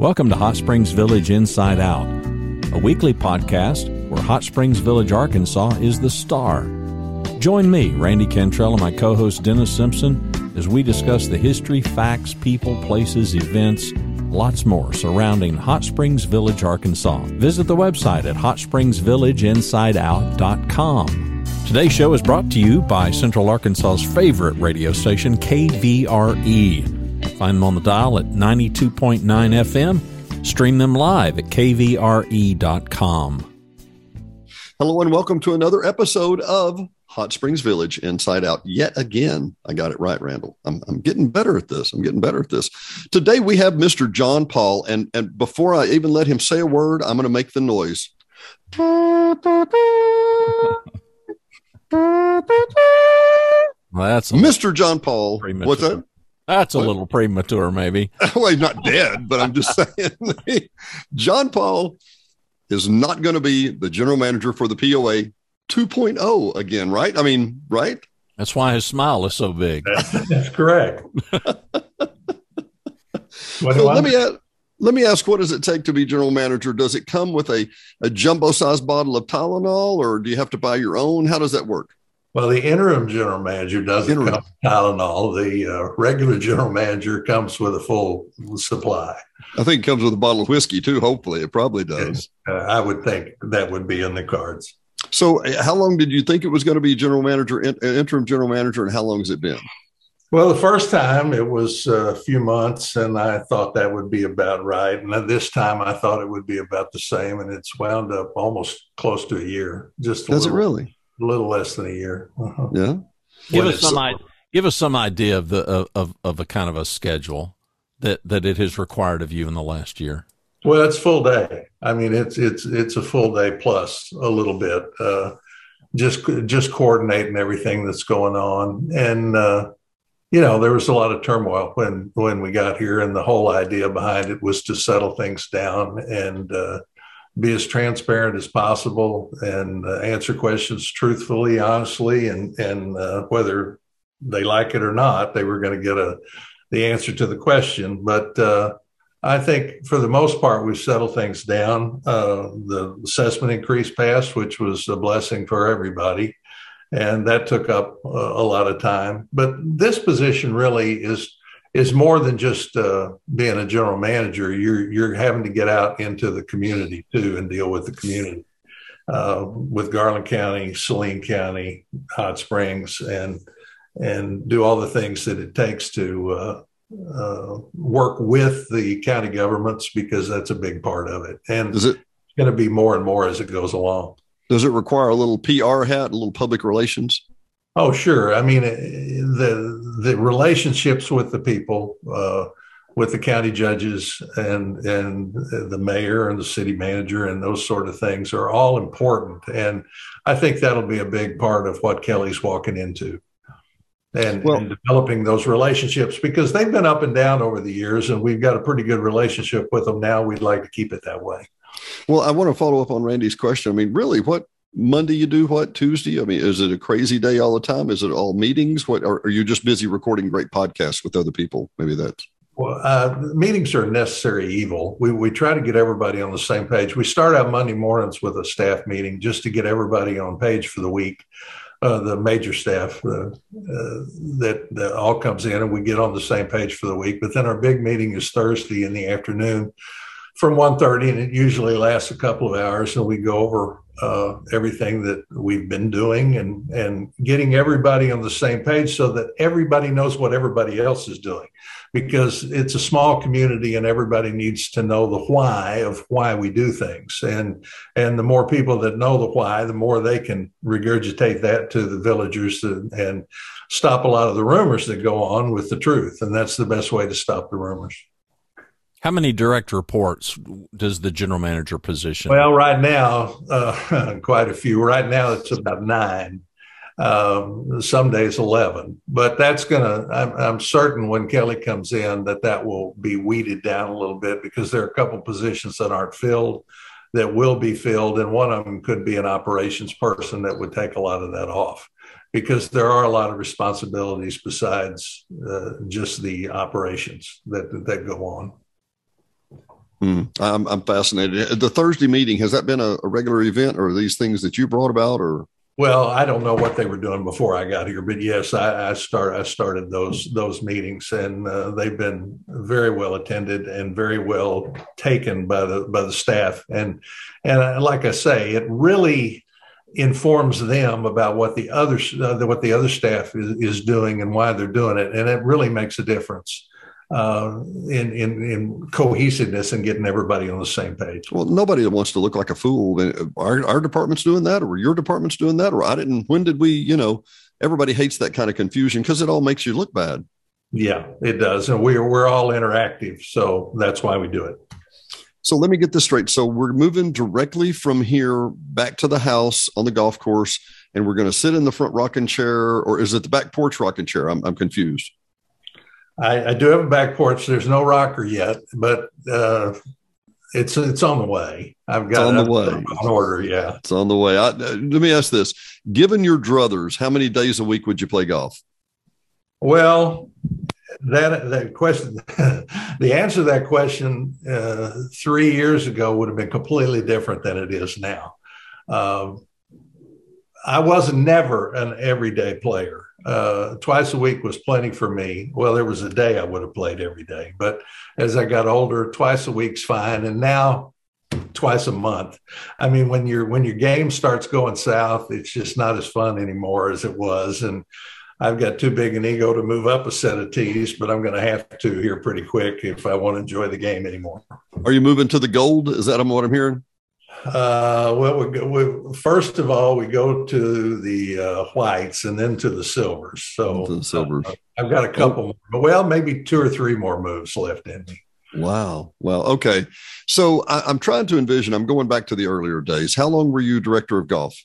Welcome to Hot Springs Village Inside Out, a weekly podcast where Hot Springs Village, Arkansas is the star. Join me, Randy Cantrell, and my co host Dennis Simpson as we discuss the history, facts, people, places, events, lots more surrounding Hot Springs Village, Arkansas. Visit the website at hotspringsvillageinsideout.com. Today's show is brought to you by Central Arkansas's favorite radio station, KVRE. Find them on the dial at 92.9 FM. Stream them live at kvre.com. Hello and welcome to another episode of Hot Springs Village Inside Out. Yet again, I got it right, Randall. I'm, I'm getting better at this. I'm getting better at this. Today we have Mr. John Paul, and and before I even let him say a word, I'm going to make the noise. Well, that's Mr. John Paul. What's that? That's a what? little premature, maybe. well, he's not dead, but I'm just saying. John Paul is not going to be the general manager for the POA 2.0 again, right? I mean, right? That's why his smile is so big. That's, that's correct. so let me ask, let me ask, what does it take to be general manager? Does it come with a, a jumbo sized bottle of Tylenol, or do you have to buy your own? How does that work? Well, the interim general manager doesn't interim. come with Tylenol. The uh, regular general manager comes with a full supply. I think it comes with a bottle of whiskey too. Hopefully, it probably does. Uh, I would think that would be in the cards. So, uh, how long did you think it was going to be general manager, in, uh, interim general manager, and how long has it been? Well, the first time it was a few months, and I thought that would be about right. And this time I thought it would be about the same, and it's wound up almost close to a year. Just does little. it really? A little less than a year. Uh-huh. Yeah. Give us some idea. Give us some idea of the of, of, of a kind of a schedule that that it has required of you in the last year. Well, it's full day. I mean, it's it's it's a full day plus a little bit. Uh, just just coordinating everything that's going on, and uh, you know, there was a lot of turmoil when when we got here, and the whole idea behind it was to settle things down and uh, be as transparent as possible and uh, answer questions truthfully, honestly, and and uh, whether they like it or not, they were going to get a the answer to the question. But uh, I think for the most part, we've settled things down. Uh, the assessment increase passed, which was a blessing for everybody, and that took up a lot of time. But this position really is is more than just uh, being a general manager. You're you're having to get out into the community too and deal with the community, uh, with Garland County, Saline County, Hot Springs, and and do all the things that it takes to uh, uh work with the county governments because that's a big part of it. And is it going to be more and more as it goes along? Does it require a little PR hat, a little public relations? Oh, sure. I mean, the the relationships with the people, uh, with the county judges and and the mayor and the city manager and those sort of things are all important. And I think that'll be a big part of what Kelly's walking into. And, well, and, developing those relationships because they've been up and down over the years and we've got a pretty good relationship with them now we'd like to keep it that way well i want to follow up on randy's question i mean really what Monday you do what? Tuesday? I mean, is it a crazy day all the time? Is it all meetings? What are, are you just busy recording great podcasts with other people? Maybe that's well, uh, meetings are necessary evil. We, we try to get everybody on the same page. We start out Monday mornings with a staff meeting just to get everybody on page for the week. Uh, the major staff uh, uh, that, that all comes in and we get on the same page for the week. But then our big meeting is Thursday in the afternoon from 1.30 and it usually lasts a couple of hours and we go over uh, everything that we've been doing and and getting everybody on the same page so that everybody knows what everybody else is doing. Because it's a small community and everybody needs to know the why of why we do things. And and the more people that know the why the more they can regurgitate that to the villagers and, and stop a lot of the rumors that go on with the truth. And that's the best way to stop the rumors how many direct reports does the general manager position? Well, right now, uh, quite a few. Right now, it's about nine. Um, some days 11. But that's going to, I'm certain when Kelly comes in that that will be weeded down a little bit because there are a couple positions that aren't filled that will be filled. And one of them could be an operations person that would take a lot of that off because there are a lot of responsibilities besides uh, just the operations that, that go on. Mm, I'm, I'm fascinated. The Thursday meeting has that been a, a regular event, or these things that you brought about, or? Well, I don't know what they were doing before I got here, but yes, I, I start I started those those meetings, and uh, they've been very well attended and very well taken by the by the staff. And and uh, like I say, it really informs them about what the other uh, what the other staff is, is doing and why they're doing it, and it really makes a difference uh, in, in, in cohesiveness and getting everybody on the same page. Well, nobody wants to look like a fool. Our, our department's doing that, or your department's doing that, or I didn't. When did we? You know, everybody hates that kind of confusion because it all makes you look bad. Yeah, it does, and we're we're all interactive, so that's why we do it. So let me get this straight. So we're moving directly from here back to the house on the golf course, and we're going to sit in the front rocking chair, or is it the back porch rocking chair? I'm, I'm confused. I, I, do have a back porch. There's no rocker yet, but uh, it's it's on the way. I've got it's on the way. On order, yeah. It's on the way. I, let me ask this: Given your druthers, how many days a week would you play golf? Well, that that question, the answer to that question uh, three years ago would have been completely different than it is now. Um, I was never an everyday player uh, twice a week was plenty for me. Well, there was a day I would have played every day, but as I got older, twice a week's fine. And now twice a month. I mean, when your when your game starts going south, it's just not as fun anymore as it was. And I've got too big an ego to move up a set of tees, but I'm going to have to here pretty quick if I want to enjoy the game anymore. Are you moving to the gold? Is that what I'm hearing? Uh, well, we, go, we, first of all, we go to the uh, whites and then to the silvers. So the silvers. Uh, I've got a couple more, well, maybe two or three more moves left in me. Wow. Well, okay. So I, I'm trying to envision, I'm going back to the earlier days. How long were you director of golf?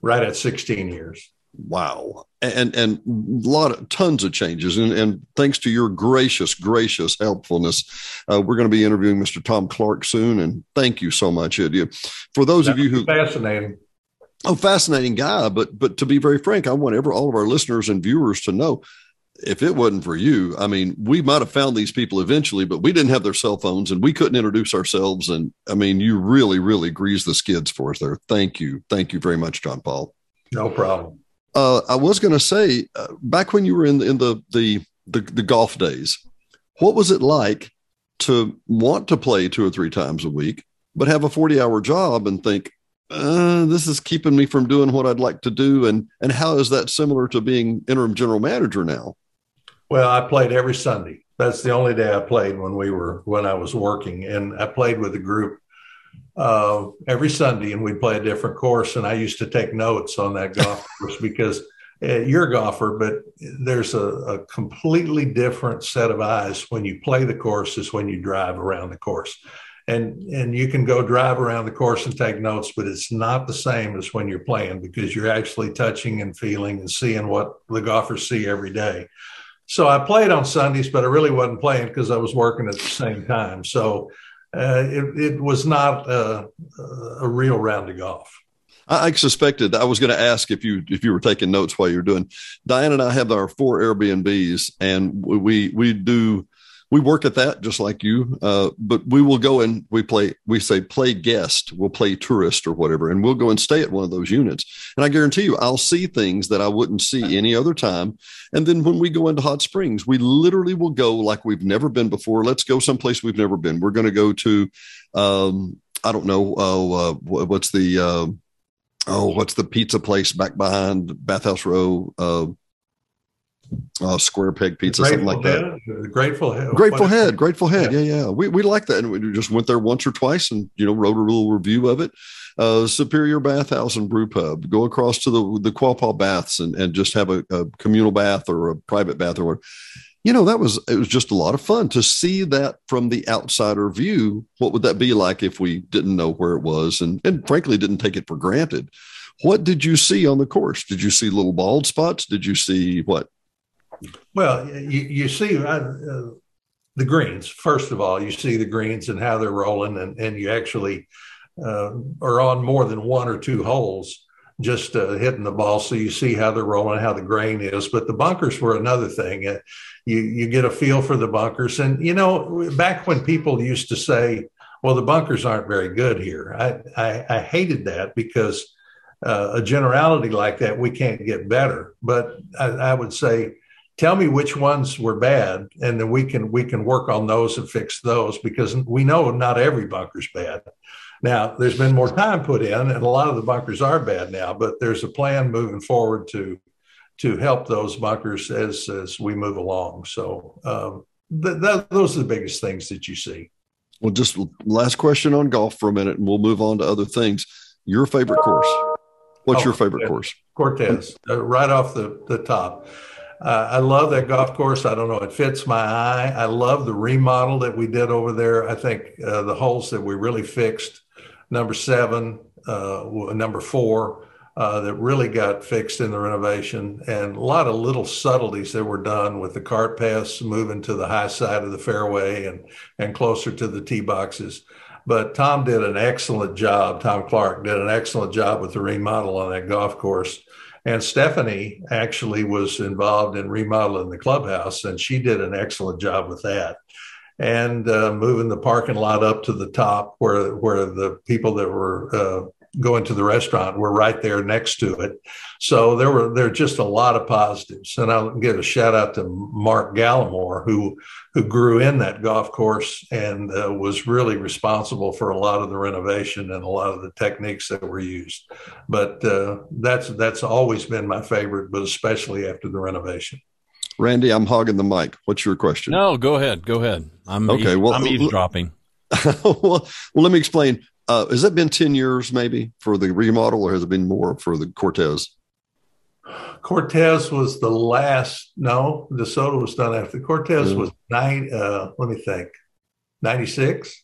Right at 16 years wow. And and a lot of tons of changes. And, and thanks to your gracious gracious helpfulness uh, we're going to be interviewing mr tom clark soon and thank you so much Eddie. for those that of you who fascinating. Oh fascinating guy but but to be very frank i want ever all of our listeners and viewers to know if it wasn't for you i mean we might have found these people eventually but we didn't have their cell phones and we couldn't introduce ourselves and i mean you really really greased the skids for us there. Thank you. Thank you very much john paul. No problem uh, I was going to say, uh, back when you were in in the, the the the golf days, what was it like to want to play two or three times a week, but have a forty hour job and think, uh, this is keeping me from doing what I'd like to do, and and how is that similar to being interim general manager now? Well, I played every Sunday. That's the only day I played when we were when I was working, and I played with a group uh, every Sunday, and we'd play a different course. And I used to take notes on that golf course because uh, you're a golfer, but there's a, a, completely different set of eyes when you play the course as when you drive around the course. And and you can go drive around the course and take notes, but it's not the same as when you're playing because you're actually touching and feeling and seeing what the golfers see every day. So I played on Sundays, but I really wasn't playing because I was working at the same time. So uh, it, it, was not a, a real round of golf. I suspected I was going to ask if you if you were taking notes while you're doing. Diane and I have our four Airbnbs, and we we do we work at that just like you. Uh, but we will go and we play, we say play guest, we'll play tourist or whatever, and we'll go and stay at one of those units. And I guarantee you, I'll see things that I wouldn't see any other time. And then when we go into hot springs, we literally will go like we've never been before. Let's go someplace we've never been. We're going to go to, um, I don't know, uh, uh, what's the, uh, oh, what's the pizza place back behind Bathhouse Row? Uh, square peg pizza, something like head, that. Grateful Head. Grateful Head. Grateful Head. Yeah. yeah, yeah. We we like that, and we just went there once or twice, and you know wrote a little review of it. Uh, Superior Bathhouse and Brew Pub. Go across to the the Quapaw Baths and and just have a, a communal bath or a private bath or whatever. You know that was it was just a lot of fun to see that from the outsider view. What would that be like if we didn't know where it was and and frankly didn't take it for granted? What did you see on the course? Did you see little bald spots? Did you see what well, you, you see uh, uh, the greens, first of all, you see the greens and how they're rolling, and, and you actually uh, are on more than one or two holes. just uh, hitting the ball. So you see how they're rolling, how the grain is. But the bunkers were another thing. Uh, you you get a feel for the bunkers, and you know back when people used to say, "Well, the bunkers aren't very good here," I I, I hated that because uh, a generality like that we can't get better. But I, I would say tell me which ones were bad and then we can we can work on those and fix those because we know not every bunker's bad. Now there's been more time put in and a lot of the bunkers are bad now but there's a plan moving forward to to help those bunkers as as we move along. So um, th- th- those are the biggest things that you see. Well just last question on golf for a minute and we'll move on to other things. Your favorite course. What's oh, your favorite course? Cortez uh, right off the the top uh, I love that golf course. I don't know, it fits my eye. I love the remodel that we did over there. I think uh, the holes that we really fixed, number seven, uh, number four, uh, that really got fixed in the renovation, and a lot of little subtleties that were done with the cart paths moving to the high side of the fairway and and closer to the tee boxes. But Tom did an excellent job. Tom Clark did an excellent job with the remodel on that golf course. And Stephanie actually was involved in remodeling the clubhouse, and she did an excellent job with that. And uh, moving the parking lot up to the top, where where the people that were uh, going to the restaurant We're right there next to it. So there were there were just a lot of positives. And I'll give a shout out to Mark Gallimore, who who grew in that golf course and uh, was really responsible for a lot of the renovation and a lot of the techniques that were used. But uh, that's that's always been my favorite, but especially after the renovation. Randy, I'm hogging the mic. What's your question? No, go ahead. Go ahead. I'm okay. well, I'm eavesdropping. well, well, let me explain. Uh, has that been 10 years maybe for the remodel or has it been more for the Cortez? Cortez was the last. No, DeSoto was done after. Cortez yeah. was nine. Uh, let me think. 96?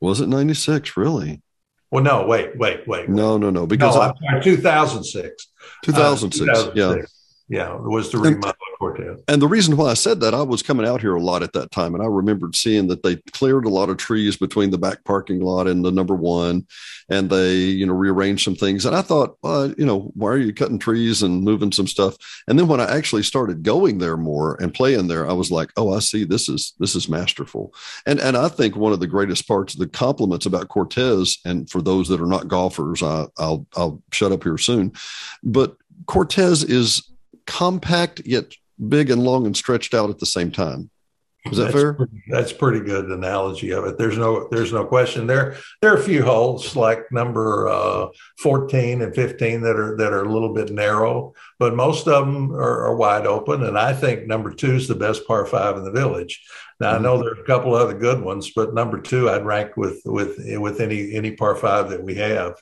Was it 96? Really? Well, no, wait, wait, wait. No, no, no. Because no, I, 2006. 2006. Uh, 2006. Yeah. Yeah. It was the remodel Cortez. And the reason why I said that, I was coming out here a lot at that time, and I remembered seeing that they cleared a lot of trees between the back parking lot and the number one, and they, you know, rearranged some things. And I thought, well, you know, why are you cutting trees and moving some stuff? And then when I actually started going there more and playing there, I was like, oh, I see, this is this is masterful. And and I think one of the greatest parts, the compliments about Cortez, and for those that are not golfers, I, I'll I'll shut up here soon, but Cortez is compact yet big and long and stretched out at the same time. Is that that's fair? Pretty, that's pretty good analogy of it. There's no there's no question. There there are a few holes like number uh, 14 and 15 that are that are a little bit narrow, but most of them are, are wide open. And I think number two is the best par five in the village. Now mm-hmm. I know there's a couple other good ones, but number two I'd rank with with with any any par five that we have.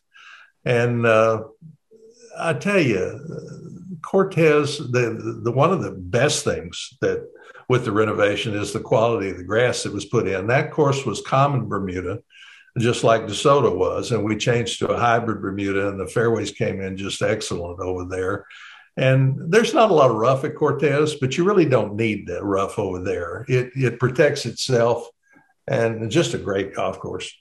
And uh, I tell you, Cortez, the, the one of the best things that with the renovation is the quality of the grass that was put in. That course was common Bermuda, just like DeSoto was, and we changed to a hybrid Bermuda, and the fairways came in just excellent over there. And there's not a lot of rough at Cortez, but you really don't need that rough over there. It it protects itself, and just a great golf course.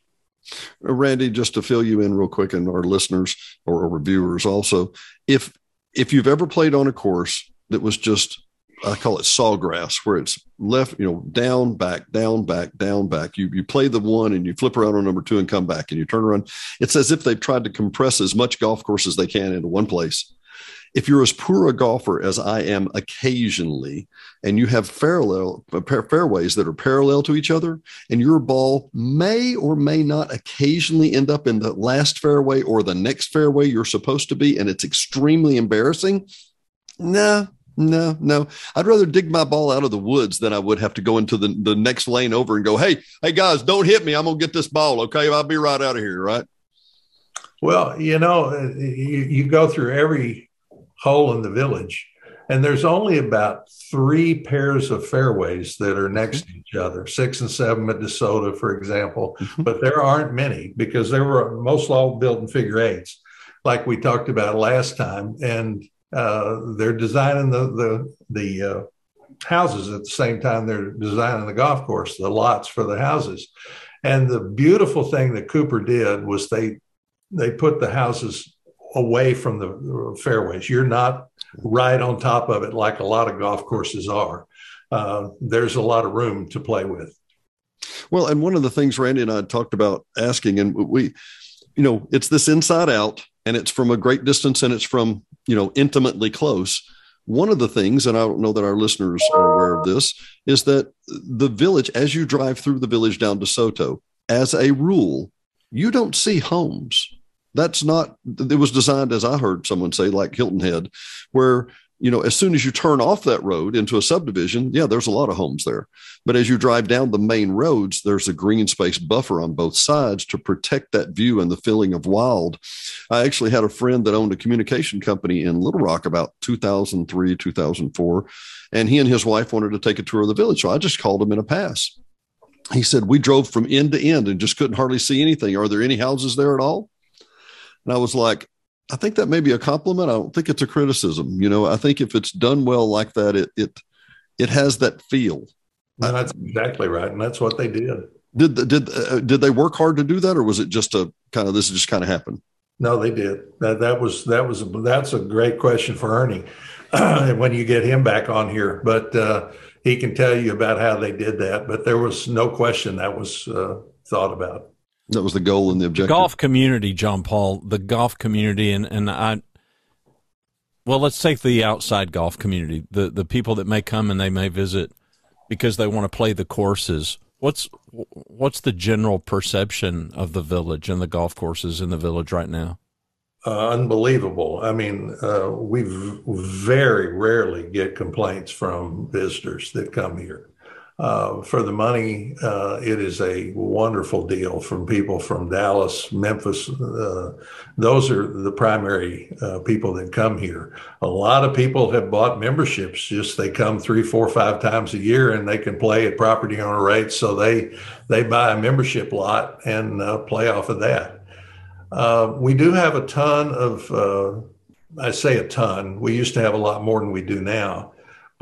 Randy, just to fill you in real quick, and our listeners or reviewers also, if if you've ever played on a course that was just I call it sawgrass, where it's left, you know, down, back, down, back, down, back. You you play the one and you flip around on number two and come back and you turn around. It's as if they've tried to compress as much golf course as they can into one place. If you're as poor a golfer as I am occasionally, and you have parallel fairways that are parallel to each other, and your ball may or may not occasionally end up in the last fairway or the next fairway you're supposed to be, and it's extremely embarrassing. Nah, no, no. I'd rather dig my ball out of the woods than I would have to go into the, the next lane over and go, hey, hey guys, don't hit me. I'm gonna get this ball. Okay. I'll be right out of here, right? Well, you know, you, you go through every hole in the village. And there's only about three pairs of fairways that are next to each other, six and seven at DeSoto, for example. Mm-hmm. But there aren't many because they were most all built in figure eights, like we talked about last time. And uh, they're designing the the the uh, houses at the same time they're designing the golf course, the lots for the houses. And the beautiful thing that Cooper did was they they put the houses away from the fairways. You're not right on top of it like a lot of golf courses are. Uh, there's a lot of room to play with. Well, and one of the things Randy and I talked about asking, and we, you know, it's this inside out, and it's from a great distance, and it's from you know intimately close. One of the things, and I don't know that our listeners are aware of this, is that the village, as you drive through the village down DeSoto, as a rule, you don't see homes. That's not, it was designed, as I heard someone say, like Hilton Head, where you know, as soon as you turn off that road into a subdivision, yeah, there's a lot of homes there. But as you drive down the main roads, there's a green space buffer on both sides to protect that view and the feeling of wild. I actually had a friend that owned a communication company in Little Rock about 2003, 2004, and he and his wife wanted to take a tour of the village. So I just called him in a pass. He said, We drove from end to end and just couldn't hardly see anything. Are there any houses there at all? And I was like, I think that may be a compliment. I don't think it's a criticism. You know, I think if it's done well like that, it it it has that feel. No, that's exactly right, and that's what they did. Did did uh, did they work hard to do that, or was it just a kind of this just kind of happened? No, they did. That that was that was that's a great question for Ernie when you get him back on here. But uh, he can tell you about how they did that. But there was no question that was uh, thought about. That was the goal and the objective. The golf community, John Paul, the golf community, and, and I, well, let's take the outside golf community, the, the people that may come and they may visit because they want to play the courses. What's what's the general perception of the village and the golf courses in the village right now? Uh, unbelievable. I mean, uh, we very rarely get complaints from visitors that come here uh, for the money, uh, it is a wonderful deal from people from Dallas, Memphis. Uh, those are the primary uh, people that come here. A lot of people have bought memberships. Just they come three, four, five times a year, and they can play at property owner rates. So they they buy a membership lot and uh, play off of that. We do have a ton of. I say a ton. We used to have a lot more than we do now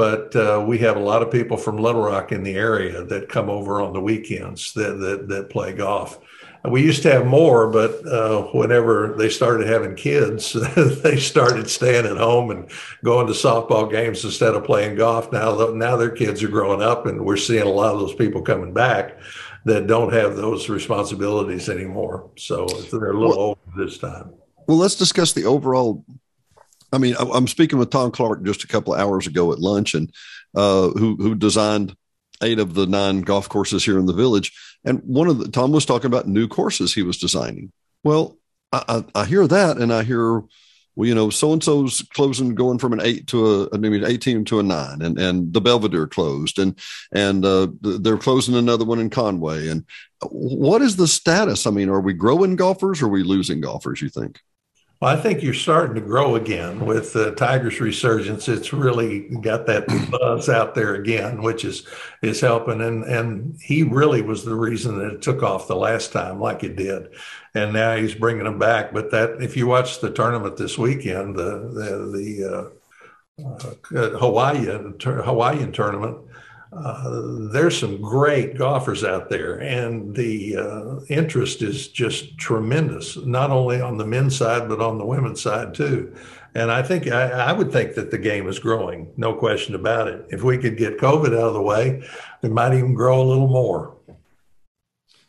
but uh, we have a lot of people from Little Rock in the area that come over on the weekends that that, that play golf. We used to have more, but uh, whenever they started having kids, they started staying at home and going to softball games instead of playing golf. Now, now their kids are growing up, and we're seeing a lot of those people coming back that don't have those responsibilities anymore. So they're a little well, older this time. Well, let's discuss the overall I mean, I'm speaking with Tom Clark just a couple hours ago at lunch, and uh, who who designed eight of the nine golf courses here in the village. And one of the Tom was talking about new courses he was designing. Well, I, I, I hear that, and I hear, well, you know, so and so's closing, going from an eight to a, I mean, eighteen to a nine, and and the Belvedere closed, and and uh, they're closing another one in Conway. And what is the status? I mean, are we growing golfers? or Are we losing golfers? You think? Well, I think you're starting to grow again with the Tigers resurgence. It's really got that buzz out there again, which is is helping. And and he really was the reason that it took off the last time, like it did. And now he's bringing them back. But that, if you watch the tournament this weekend, the the the uh, uh, Hawaiian Hawaiian tournament, uh, there's some great golfers out there, and the uh, interest is just tremendous, not only on the men's side, but on the women's side too. And I think I, I, would think that the game is growing, no question about it. If we could get COVID out of the way, it might even grow a little more.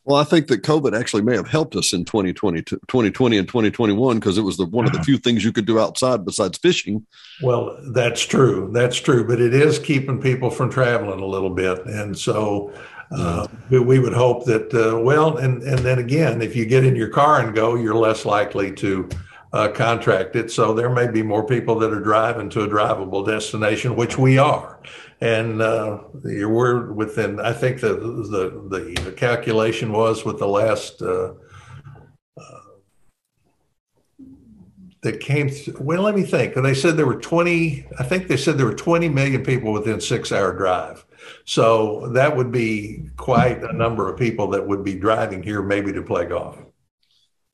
Well, I think that COVID actually may have helped us in 2020, 2020 and 2021 because it was the one of the few things you could do outside besides fishing. Well, that's true. That's true. But it is keeping people from traveling a little bit. And so uh, we would hope that, uh, well, and, and then again, if you get in your car and go, you're less likely to uh, contract it. So there may be more people that are driving to a drivable destination, which we are and uh, we're within. I think the the the calculation was with the last uh, uh, that came. Th- well, let me think. They said there were twenty. I think they said there were twenty million people within six hour drive. So that would be quite a number of people that would be driving here, maybe to play golf.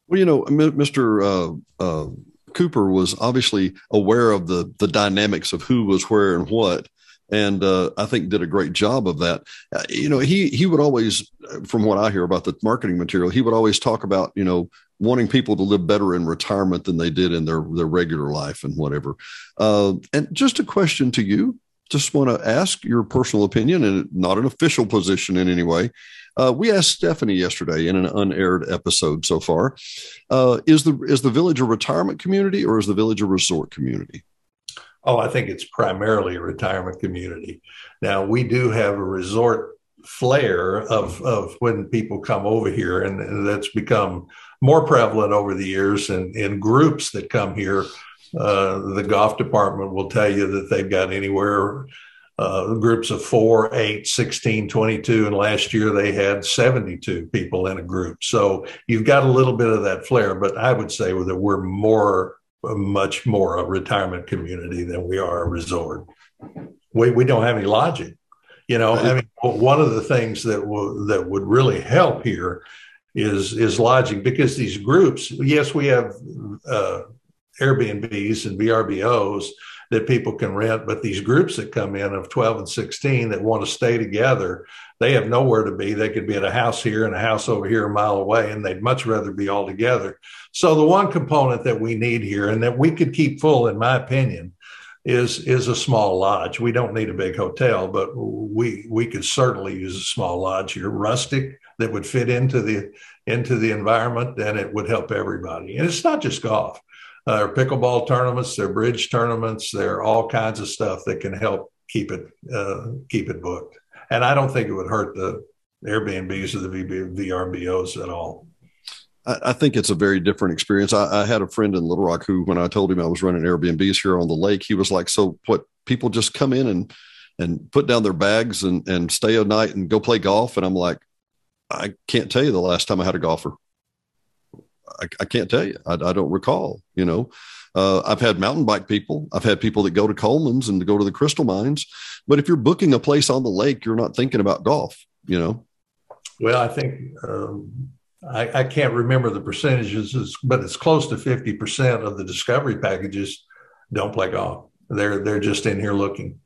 Well, you know, Mister uh, uh, Cooper was obviously aware of the the dynamics of who was where and what and uh, I think did a great job of that. Uh, you know, he he would always, from what I hear about the marketing material, he would always talk about you know wanting people to live better in retirement than they did in their their regular life and whatever. Uh, and just a question to you, just want to ask your personal opinion and not an official position in any way. Uh, we asked Stephanie yesterday in an unaired episode so far: uh, is the is the village a retirement community or is the village a resort community? Oh, I think it's primarily a retirement community. Now we do have a resort flair of of when people come over here, and that's become more prevalent over the years. And in groups that come here, uh, the golf department will tell you that they've got anywhere uh, groups of four, eight, 16, 22. And last year they had 72 people in a group. So you've got a little bit of that flair, but I would say that we're more, much more a retirement community than we are a resort. We, we don't have any lodging. You know, I mean, one of the things that w- that would really help here is is lodging because these groups. Yes, we have uh, Airbnbs and VRBOs, that people can rent. But these groups that come in of 12 and 16 that want to stay together, they have nowhere to be. They could be at a house here and a house over here a mile away, and they'd much rather be all together. So the one component that we need here and that we could keep full, in my opinion, is is a small lodge. We don't need a big hotel, but we we could certainly use a small lodge here, rustic that would fit into the into the environment, and it would help everybody. And it's not just golf uh, pickleball tournaments, there are bridge tournaments, there are all kinds of stuff that can help keep it uh, keep it booked. And I don't think it would hurt the Airbnbs or the VRBOs at all. I think it's a very different experience. I, I, had a friend in Little Rock who, when I told him I was running Airbnbs here on the lake, he was like, "So what? People just come in and and put down their bags and and stay a night and go play golf?" And I'm like, "I can't tell you the last time I had a golfer." I, I can't tell you. I, I, don't recall. You know, uh, I've had mountain bike people. I've had people that go to Coleman's and to go to the crystal mines. But if you're booking a place on the lake, you're not thinking about golf. You know. Well, I think um, I, I, can't remember the percentages, but it's close to fifty percent of the discovery packages don't play golf. They're they're just in here looking.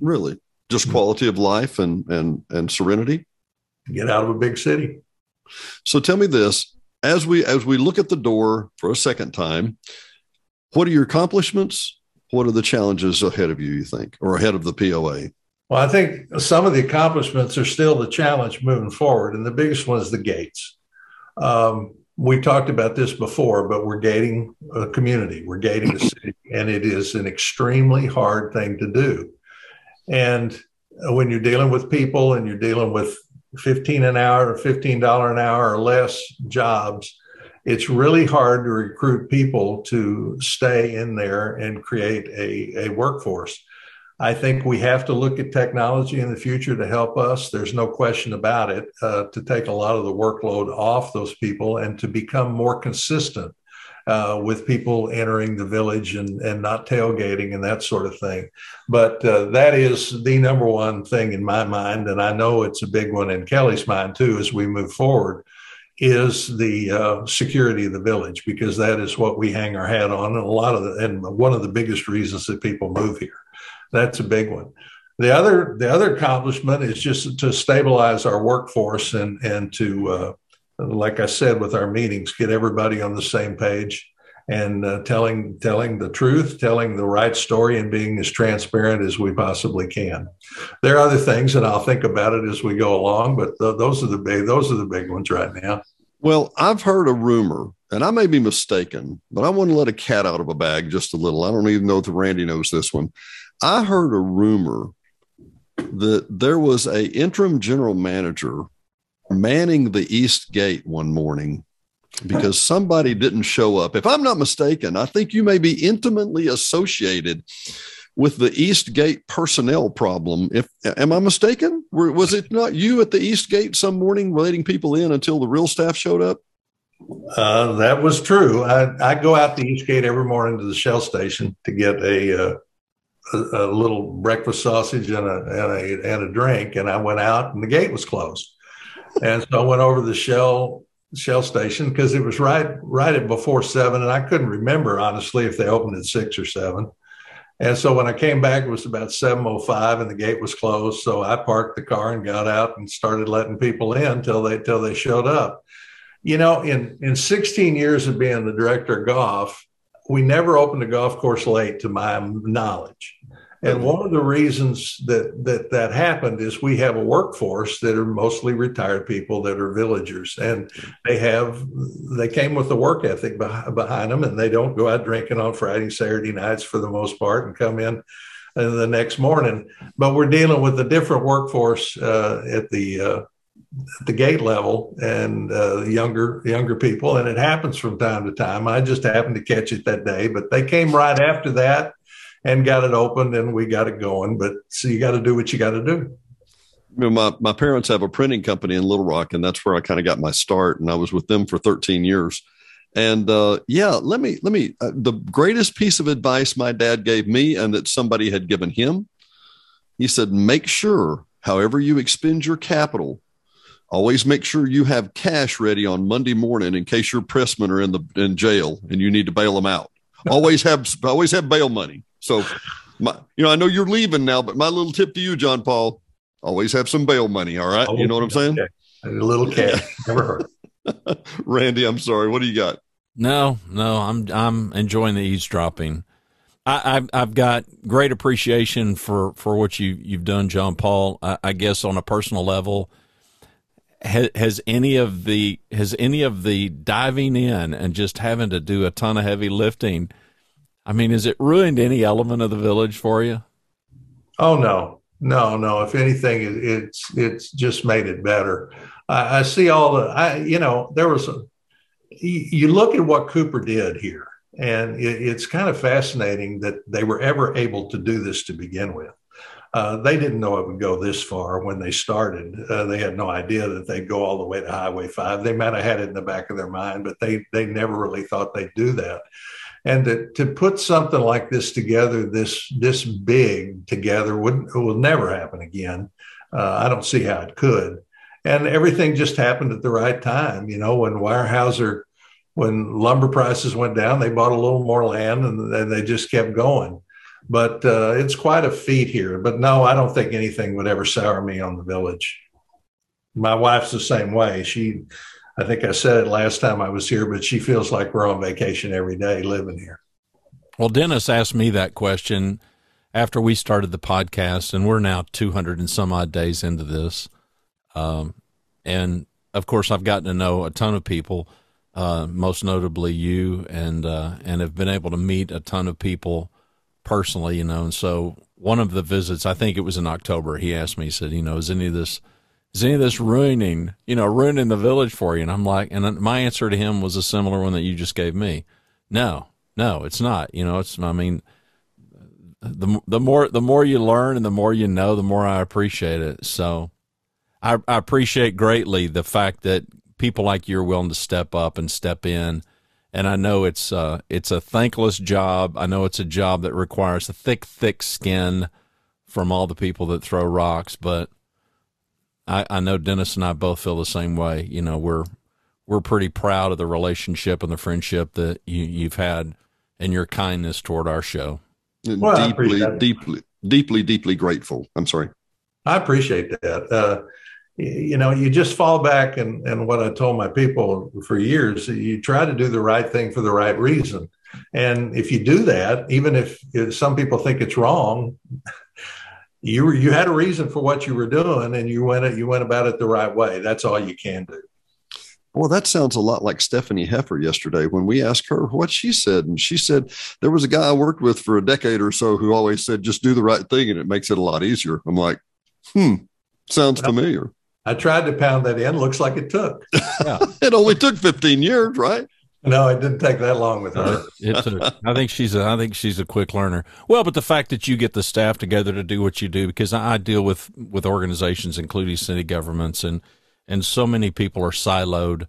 Really, just mm-hmm. quality of life and and and serenity. Get out of a big city. So tell me this: as we as we look at the door for a second time, what are your accomplishments? What are the challenges ahead of you? You think, or ahead of the POA? Well, I think some of the accomplishments are still the challenge moving forward, and the biggest one is the gates. Um, we talked about this before, but we're gating a community, we're gating a city, and it is an extremely hard thing to do. And when you're dealing with people and you're dealing with 15 an hour or $15 an hour or less jobs, it's really hard to recruit people to stay in there and create a, a workforce. I think we have to look at technology in the future to help us. There's no question about it, uh, to take a lot of the workload off those people and to become more consistent uh, with people entering the village and, and not tailgating and that sort of thing. But uh, that is the number one thing in my mind, and I know it's a big one in Kelly's mind too as we move forward. Is the uh, security of the village because that is what we hang our hat on, and a lot of the and one of the biggest reasons that people move here. That's a big one. The other the other accomplishment is just to stabilize our workforce and and to uh, like I said with our meetings, get everybody on the same page and uh, telling telling the truth, telling the right story, and being as transparent as we possibly can. There are other things, and I'll think about it as we go along. But th- those are the big those are the big ones right now. Well, I've heard a rumor, and I may be mistaken, but I want to let a cat out of a bag just a little. I don't even know if Randy knows this one. I heard a rumor that there was a interim general manager manning the east gate one morning because somebody didn't show up. If I'm not mistaken, I think you may be intimately associated with the East Gate personnel problem. If am I mistaken? Was it not you at the East Gate some morning letting people in until the real staff showed up? Uh, that was true. I, I go out the East Gate every morning to the Shell station to get a, uh, a, a, little breakfast sausage and a, and a and a drink, and I went out and the gate was closed and so I went over to the Shell Shell station because it was right right at before seven, and I couldn't remember honestly if they opened at six or seven. And so when I came back, it was about 7:05, and the gate was closed. So I parked the car and got out and started letting people in till they till they showed up. You know, in in 16 years of being the director of golf, we never opened a golf course late, to my knowledge. And one of the reasons that, that that happened is we have a workforce that are mostly retired people that are villagers, and they have they came with a work ethic behind them, and they don't go out drinking on Friday, Saturday nights for the most part, and come in uh, the next morning. But we're dealing with a different workforce uh, at the uh, at the gate level and uh, younger younger people, and it happens from time to time. I just happened to catch it that day, but they came right after that and got it opened and we got it going. But so you got to do what you got to do. You know, my, my parents have a printing company in Little Rock, and that's where I kind of got my start. And I was with them for 13 years. And uh, yeah, let me let me. Uh, the greatest piece of advice my dad gave me, and that somebody had given him, he said, make sure, however you expend your capital, always make sure you have cash ready on Monday morning in case your pressmen are in the in jail and you need to bail them out. always have always have bail money. So, my, you know, I know you're leaving now, but my little tip to you, John Paul, always have some bail money. All right, oh, you know what I'm saying? Okay. A little cash, never hurt. Randy, I'm sorry. What do you got? No, no, I'm I'm enjoying the eavesdropping. I, I've I've got great appreciation for for what you you've done, John Paul. I, I guess on a personal level, has, has any of the has any of the diving in and just having to do a ton of heavy lifting I mean, has it ruined any element of the village for you? Oh no, no, no. If anything, it, it's it's just made it better. I, I see all the. I you know there was a. You look at what Cooper did here, and it, it's kind of fascinating that they were ever able to do this to begin with. Uh, they didn't know it would go this far when they started. Uh, they had no idea that they'd go all the way to Highway Five. They might have had it in the back of their mind, but they they never really thought they'd do that and to, to put something like this together this this big together would will never happen again. Uh, i don't see how it could. And everything just happened at the right time you know when weyerhaeuser when lumber prices went down they bought a little more land and then they just kept going. But uh, it's quite a feat here. But no i don't think anything would ever sour me on the village. My wife's the same way. She I think I said it last time I was here, but she feels like we're on vacation every day living here. Well, Dennis asked me that question after we started the podcast, and we're now 200 and some odd days into this. Um, and of course, I've gotten to know a ton of people, uh, most notably you, and uh, and have been able to meet a ton of people personally, you know. And so, one of the visits, I think it was in October, he asked me, he said, you know, is any of this is any of this ruining, you know, ruining the village for you? And I'm like, and my answer to him was a similar one that you just gave me. No, no, it's not. You know, it's, I mean, the, the more, the more you learn and the more you know, the more I appreciate it. So I, I appreciate greatly the fact that people like you are willing to step up and step in. And I know it's, uh, it's a thankless job. I know it's a job that requires a thick, thick skin from all the people that throw rocks, but I, I know Dennis and I both feel the same way. You know, we're we're pretty proud of the relationship and the friendship that you, you've had and your kindness toward our show. Well, deeply, deeply, deeply, deeply grateful. I'm sorry. I appreciate that. Uh, you know, you just fall back and, and what I told my people for years, you try to do the right thing for the right reason. And if you do that, even if, if some people think it's wrong, you were, you had a reason for what you were doing and you went you went about it the right way. That's all you can do. Well, that sounds a lot like Stephanie Heffer yesterday when we asked her what she said. And she said, There was a guy I worked with for a decade or so who always said, just do the right thing and it makes it a lot easier. I'm like, hmm, sounds well, familiar. I tried to pound that in. Looks like it took. Yeah. it only took 15 years, right? No, it didn't take that long with her. a, I think she's a, I think she's a quick learner. Well, but the fact that you get the staff together to do what you do, because I deal with with organizations, including city governments, and and so many people are siloed.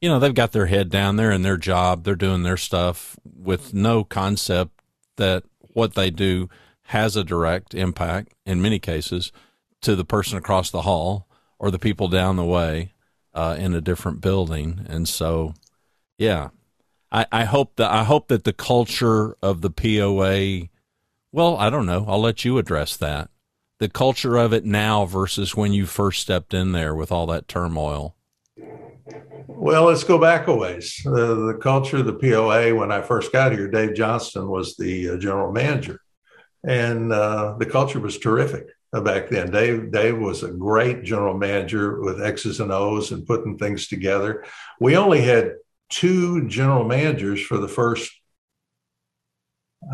You know, they've got their head down there in their job, they're doing their stuff with no concept that what they do has a direct impact in many cases to the person across the hall or the people down the way uh, in a different building, and so yeah, I, I hope that I hope that the culture of the POA Well, I don't know. I'll let you address that. The culture of it now versus when you first stepped in there with all that turmoil. Well, let's go back a ways. the culture of the POA, when I first got here, Dave Johnston was the uh, general manager, and uh, the culture was terrific back then. Dave Dave was a great general manager with X's and O's and putting things together. We only had two general managers for the first,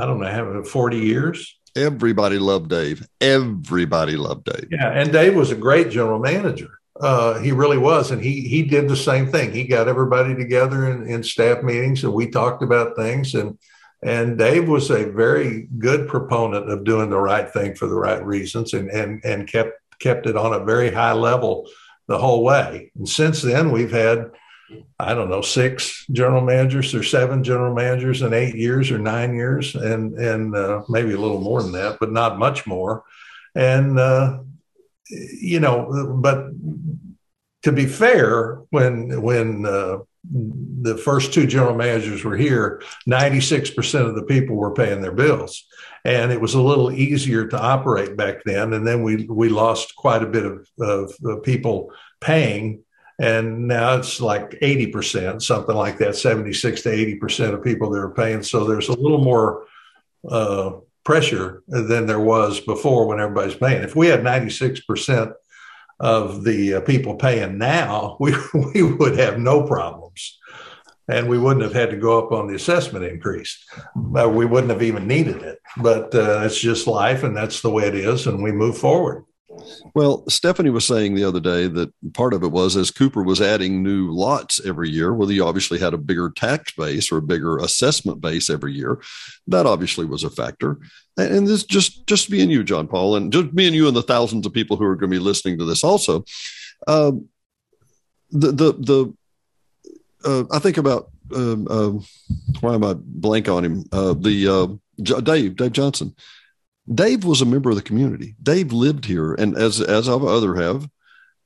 I don't know, having 40 years. Everybody loved Dave. Everybody loved Dave. Yeah, and Dave was a great general manager. Uh, he really was, and he he did the same thing. He got everybody together in, in staff meetings, and we talked about things. and And Dave was a very good proponent of doing the right thing for the right reasons, and and and kept kept it on a very high level the whole way. And since then, we've had I don't know six general managers or seven general managers in eight years or nine years, and and uh, maybe a little more than that, but not much more. And uh, you know, but to be fair, when when uh, the first two general managers were here, 96% of the people were paying their bills. And it was a little easier to operate back then. And then we, we lost quite a bit of, of, of people paying. And now it's like 80%, something like that, 76 to 80% of people that are paying. So there's a little more uh, pressure than there was before when everybody's paying. If we had 96% of the uh, people paying now, we, we would have no problems. And we wouldn't have had to go up on the assessment increase. Uh, we wouldn't have even needed it. But uh, it's just life, and that's the way it is. And we move forward. Well, Stephanie was saying the other day that part of it was as Cooper was adding new lots every year, well, he obviously had a bigger tax base or a bigger assessment base every year. That obviously was a factor. And this just just me and you, John Paul, and just me and you and the thousands of people who are going to be listening to this also. Um, the the the uh, I think about um, uh, why am I blank on him? Uh, the uh, Dave Dave Johnson Dave was a member of the community. Dave lived here, and as as other have,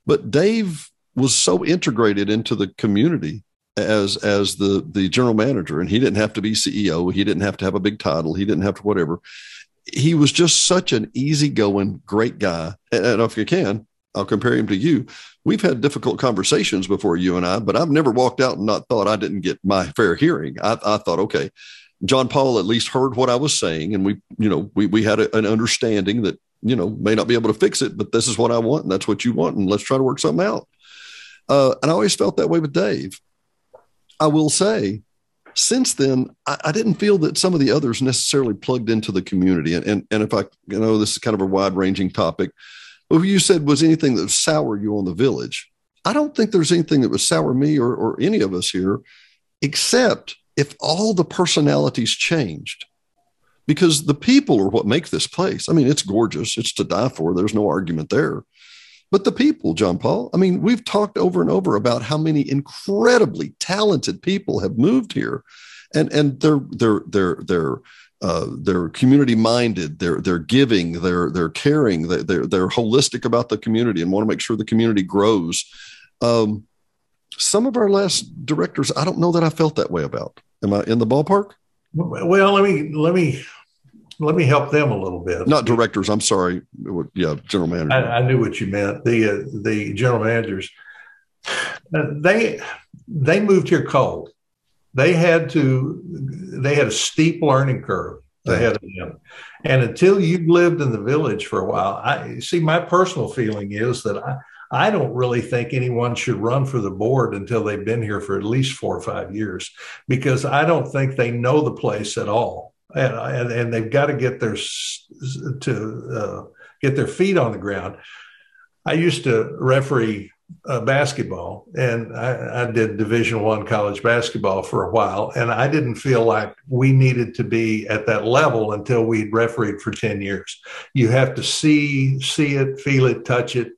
but Dave was so integrated into the community as as the the general manager, and he didn't have to be CEO. He didn't have to have a big title. He didn't have to whatever. He was just such an easygoing, great guy. And, if you can, I'll compare him to you. We've had difficult conversations before you and I, but I've never walked out and not thought I didn't get my fair hearing. I, I thought, okay, John Paul at least heard what I was saying, and we, you know, we we had a, an understanding that you know may not be able to fix it, but this is what I want, and that's what you want, and let's try to work something out. Uh, and I always felt that way with Dave. I will say, since then, I, I, didn't feel that some of the others necessarily plugged into the community. And, and, and if I, you know, this is kind of a wide ranging topic, but you said was anything that soured you on the village. I don't think there's anything that was sour me or, or any of us here, except if all the personalities changed because the people are what make this place. I mean, it's gorgeous. It's to die for. There's no argument there. But the people, John Paul, I mean, we've talked over and over about how many incredibly talented people have moved here. And and they're they're they're they're uh, they're community minded. They're they're giving. They're they're caring. They're, they're holistic about the community and want to make sure the community grows. Um, some of our last directors, I don't know that I felt that way about. Am I in the ballpark? Well, let me let me let me help them a little bit. Not directors. I'm sorry. Yeah, general manager. I, I knew what you meant. The uh, the general managers. Uh, they they moved here cold. They had to. They had a steep learning curve ahead of them, and until you've lived in the village for a while, I see. My personal feeling is that I I don't really think anyone should run for the board until they've been here for at least four or five years, because I don't think they know the place at all, and and, and they've got to get their to uh, get their feet on the ground. I used to referee uh, basketball, and I, I did Division One college basketball for a while, and I didn't feel like we needed to be at that level until we'd refereed for ten years. You have to see see it, feel it, touch it,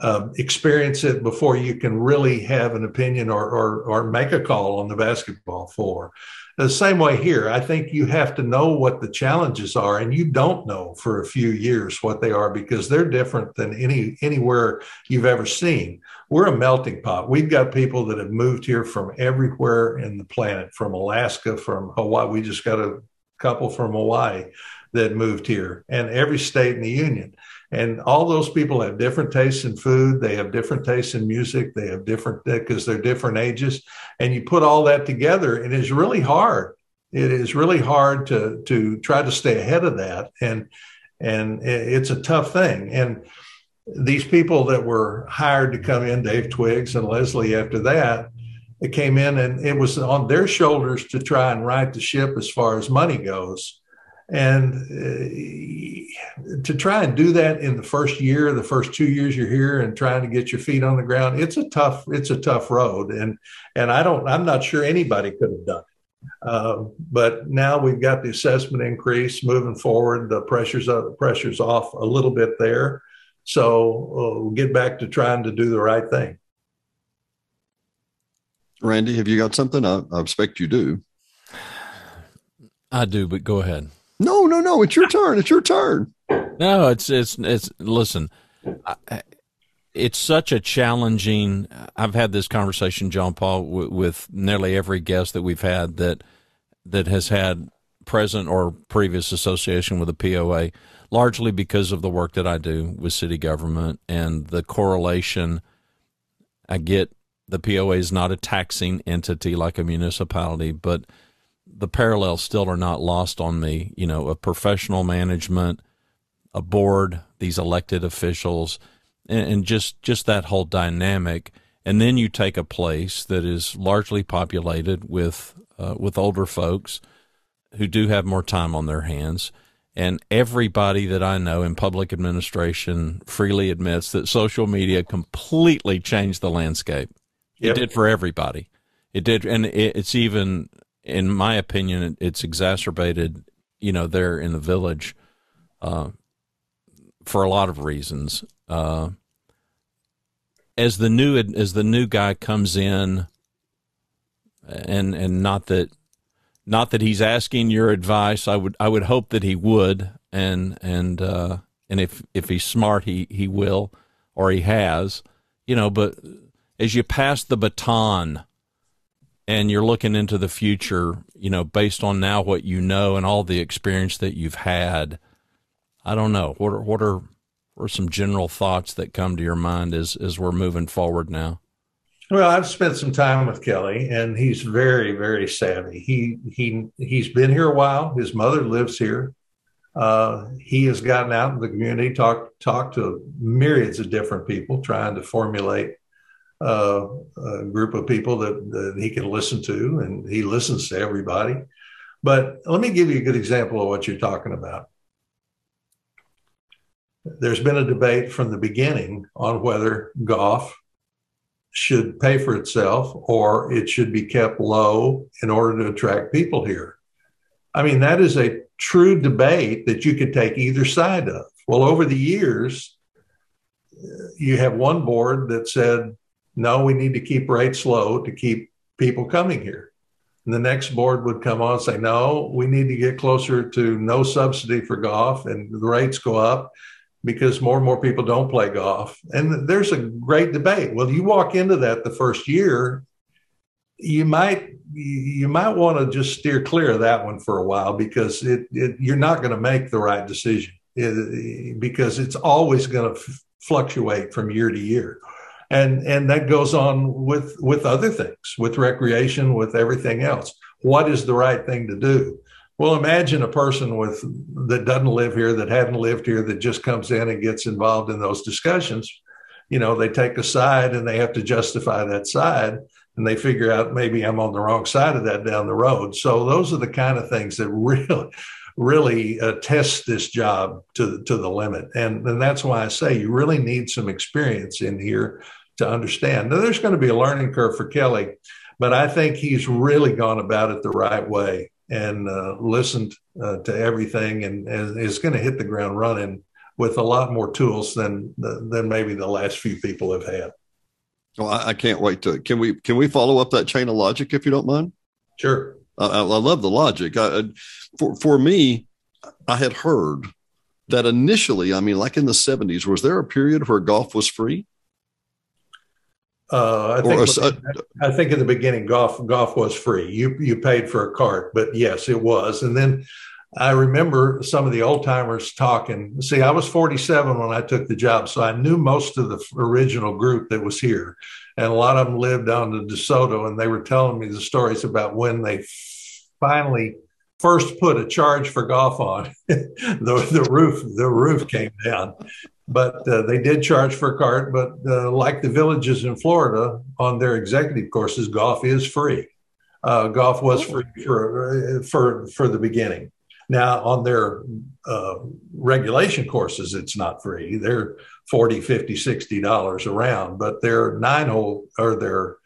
um, experience it before you can really have an opinion or, or, or make a call on the basketball floor. The same way here, I think you have to know what the challenges are, and you don't know for a few years what they are because they're different than any anywhere you've ever seen. We're a melting pot. We've got people that have moved here from everywhere in the planet, from Alaska, from Hawaii. We just got a couple from Hawaii that moved here, and every state in the union. And all those people have different tastes in food. They have different tastes in music. They have different uh, because they're different ages. And you put all that together, and it's really hard. It is really hard to to try to stay ahead of that, and and it's a tough thing. And these people that were hired to come in, Dave Twiggs and Leslie, after that, it came in and it was on their shoulders to try and right the ship as far as money goes. And uh, to try and do that in the first year, the first two years you're here and trying to get your feet on the ground, it's a tough, it's a tough road. And and I don't, I'm not sure anybody could have done it. Uh, but now we've got the assessment increase moving forward. The pressures, uh, pressures off a little bit there. So uh, we'll get back to trying to do the right thing. Randy, have you got something? I, I expect you do. I do, but go ahead. No, no, no. It's your turn. It's your turn. No, it's it's it's. Listen, it's such a challenging. I've had this conversation, John Paul, with nearly every guest that we've had that that has had present or previous association with a POA largely because of the work that I do with city government and the correlation. I get the POA is not a taxing entity like a municipality, but the parallels still are not lost on me. You know, a professional management, a board, these elected officials, and, and just just that whole dynamic. And then you take a place that is largely populated with uh, with older folks who do have more time on their hands and everybody that I know in public administration freely admits that social media completely changed the landscape. Yep. It did for everybody. It did, and it's even, in my opinion, it's exacerbated. You know, there in the village, uh, for a lot of reasons. Uh, as the new as the new guy comes in, and and not that not that he's asking your advice. I would I would hope that he would, and and uh, and if if he's smart, he he will, or he has, you know. But as you pass the baton, and you're looking into the future, you know, based on now what you know and all the experience that you've had, I don't know what are what are what are some general thoughts that come to your mind as as we're moving forward now. Well, I've spent some time with Kelly, and he's very, very savvy. He he he's been here a while. His mother lives here. Uh, he has gotten out in the community, talked talked to myriads of different people, trying to formulate uh, a group of people that, that he can listen to, and he listens to everybody. But let me give you a good example of what you're talking about. There's been a debate from the beginning on whether golf should pay for itself or it should be kept low in order to attract people here. I mean, that is a true debate that you could take either side of. Well, over the years, you have one board that said, no, we need to keep rates low to keep people coming here. And the next board would come on and say, no, we need to get closer to no subsidy for golf and the rates go up because more and more people don't play golf. And there's a great debate. Well, you walk into that the first year, you might you might want to just steer clear of that one for a while because it, it you're not going to make the right decision it, because it's always going to f- fluctuate from year to year and and that goes on with with other things with recreation with everything else what is the right thing to do well, imagine a person with that doesn't live here, that hadn't lived here, that just comes in and gets involved in those discussions. You know, they take a side and they have to justify that side, and they figure out maybe I'm on the wrong side of that down the road. So those are the kind of things that really, really uh, test this job to to the limit, and and that's why I say you really need some experience in here to understand. Now, there's going to be a learning curve for Kelly, but I think he's really gone about it the right way and uh, listened uh, to everything and, and is going to hit the ground running with a lot more tools than than maybe the last few people have had. Well, I, I can't wait to. Can we can we follow up that chain of logic if you don't mind? Sure. I, I love the logic. I, for for me, I had heard that initially, I mean, like in the '70s, was there a period where golf was free? Uh, I think a, I think in the beginning golf golf was free. You you paid for a cart, but yes, it was. And then I remember some of the old timers talking. See, I was 47 when I took the job, so I knew most of the original group that was here, and a lot of them lived on the DeSoto, and they were telling me the stories about when they finally first put a charge for golf on. the the roof the roof came down, but uh, they did charge for a cart. But uh, like the villages in Florida, on their executive courses, golf is free. Uh, golf was free for for for the beginning. Now on their uh, regulation courses, it's not free. They're 40, 50, 60 dollars around, but their nine hole or their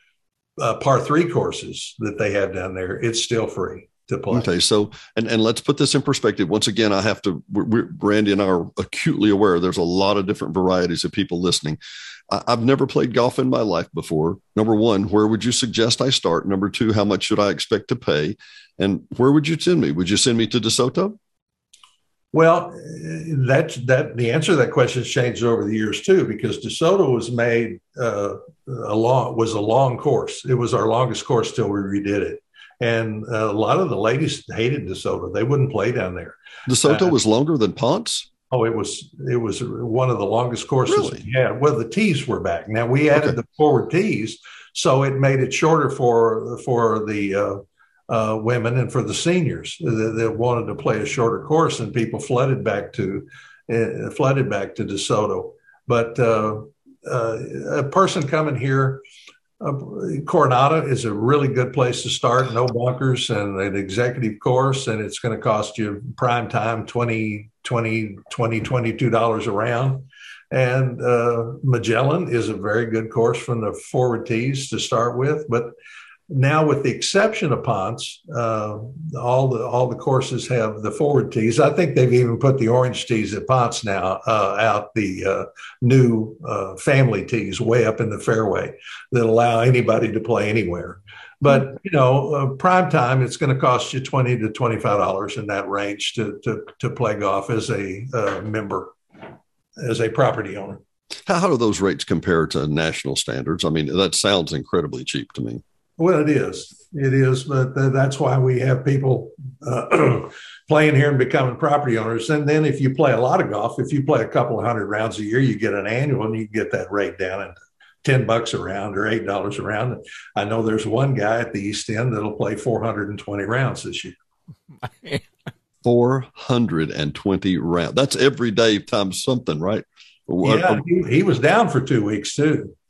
uh, par three courses that they have down there, it's still free to play. Okay, so and and let's put this in perspective. Once again, I have to. We're, Randy and I are acutely aware there's a lot of different varieties of people listening. I, I've never played golf in my life before. Number one, where would you suggest I start? Number two, how much should I expect to pay? And where would you send me? Would you send me to DeSoto? Well, that's that. The answer to that question has changed over the years too, because DeSoto was made uh, a long was a long course. It was our longest course till we redid it. And uh, a lot of the ladies hated DeSoto. They wouldn't play down there. DeSoto uh, was longer than Ponce. Oh, it was it was one of the longest courses really? we had. Well, the tees were back. Now we added okay. the forward tees, so it made it shorter for for the uh, uh, women and for the seniors that, that, wanted to play a shorter course, and people flooded back to uh, flooded back to DeSoto. But uh, uh, a person coming here uh, Coronado is a really good place to start. No bunkers and an executive course, and it's going to cost you prime time 20, 20, 20, 22 dollars a round. And uh, Magellan is a very good course from the forward tees to start with, but now, with the exception of Ponce, uh, all the all the courses have the forward tees. I think they've even put the orange tees at Ponce now uh, out the uh, new uh, family tees way up in the fairway that allow anybody to play anywhere. But you know, uh, prime time, it's going to cost you twenty to twenty five dollars in that range to, to to play golf as a uh, member, as a property owner. How do those rates compare to national standards? I mean, that sounds incredibly cheap to me. Well, it is. It is, but that's why we have people uh, playing here and becoming property owners. And then if you play a lot of golf, if you play a couple of hundred rounds a year, you get an annual and you get that rate down into 10 bucks a round or $8 a round. I know there's one guy at the East End that'll play 420 rounds this year. 420 rounds. That's every day times something, right? Yeah, he, he was down for two weeks too.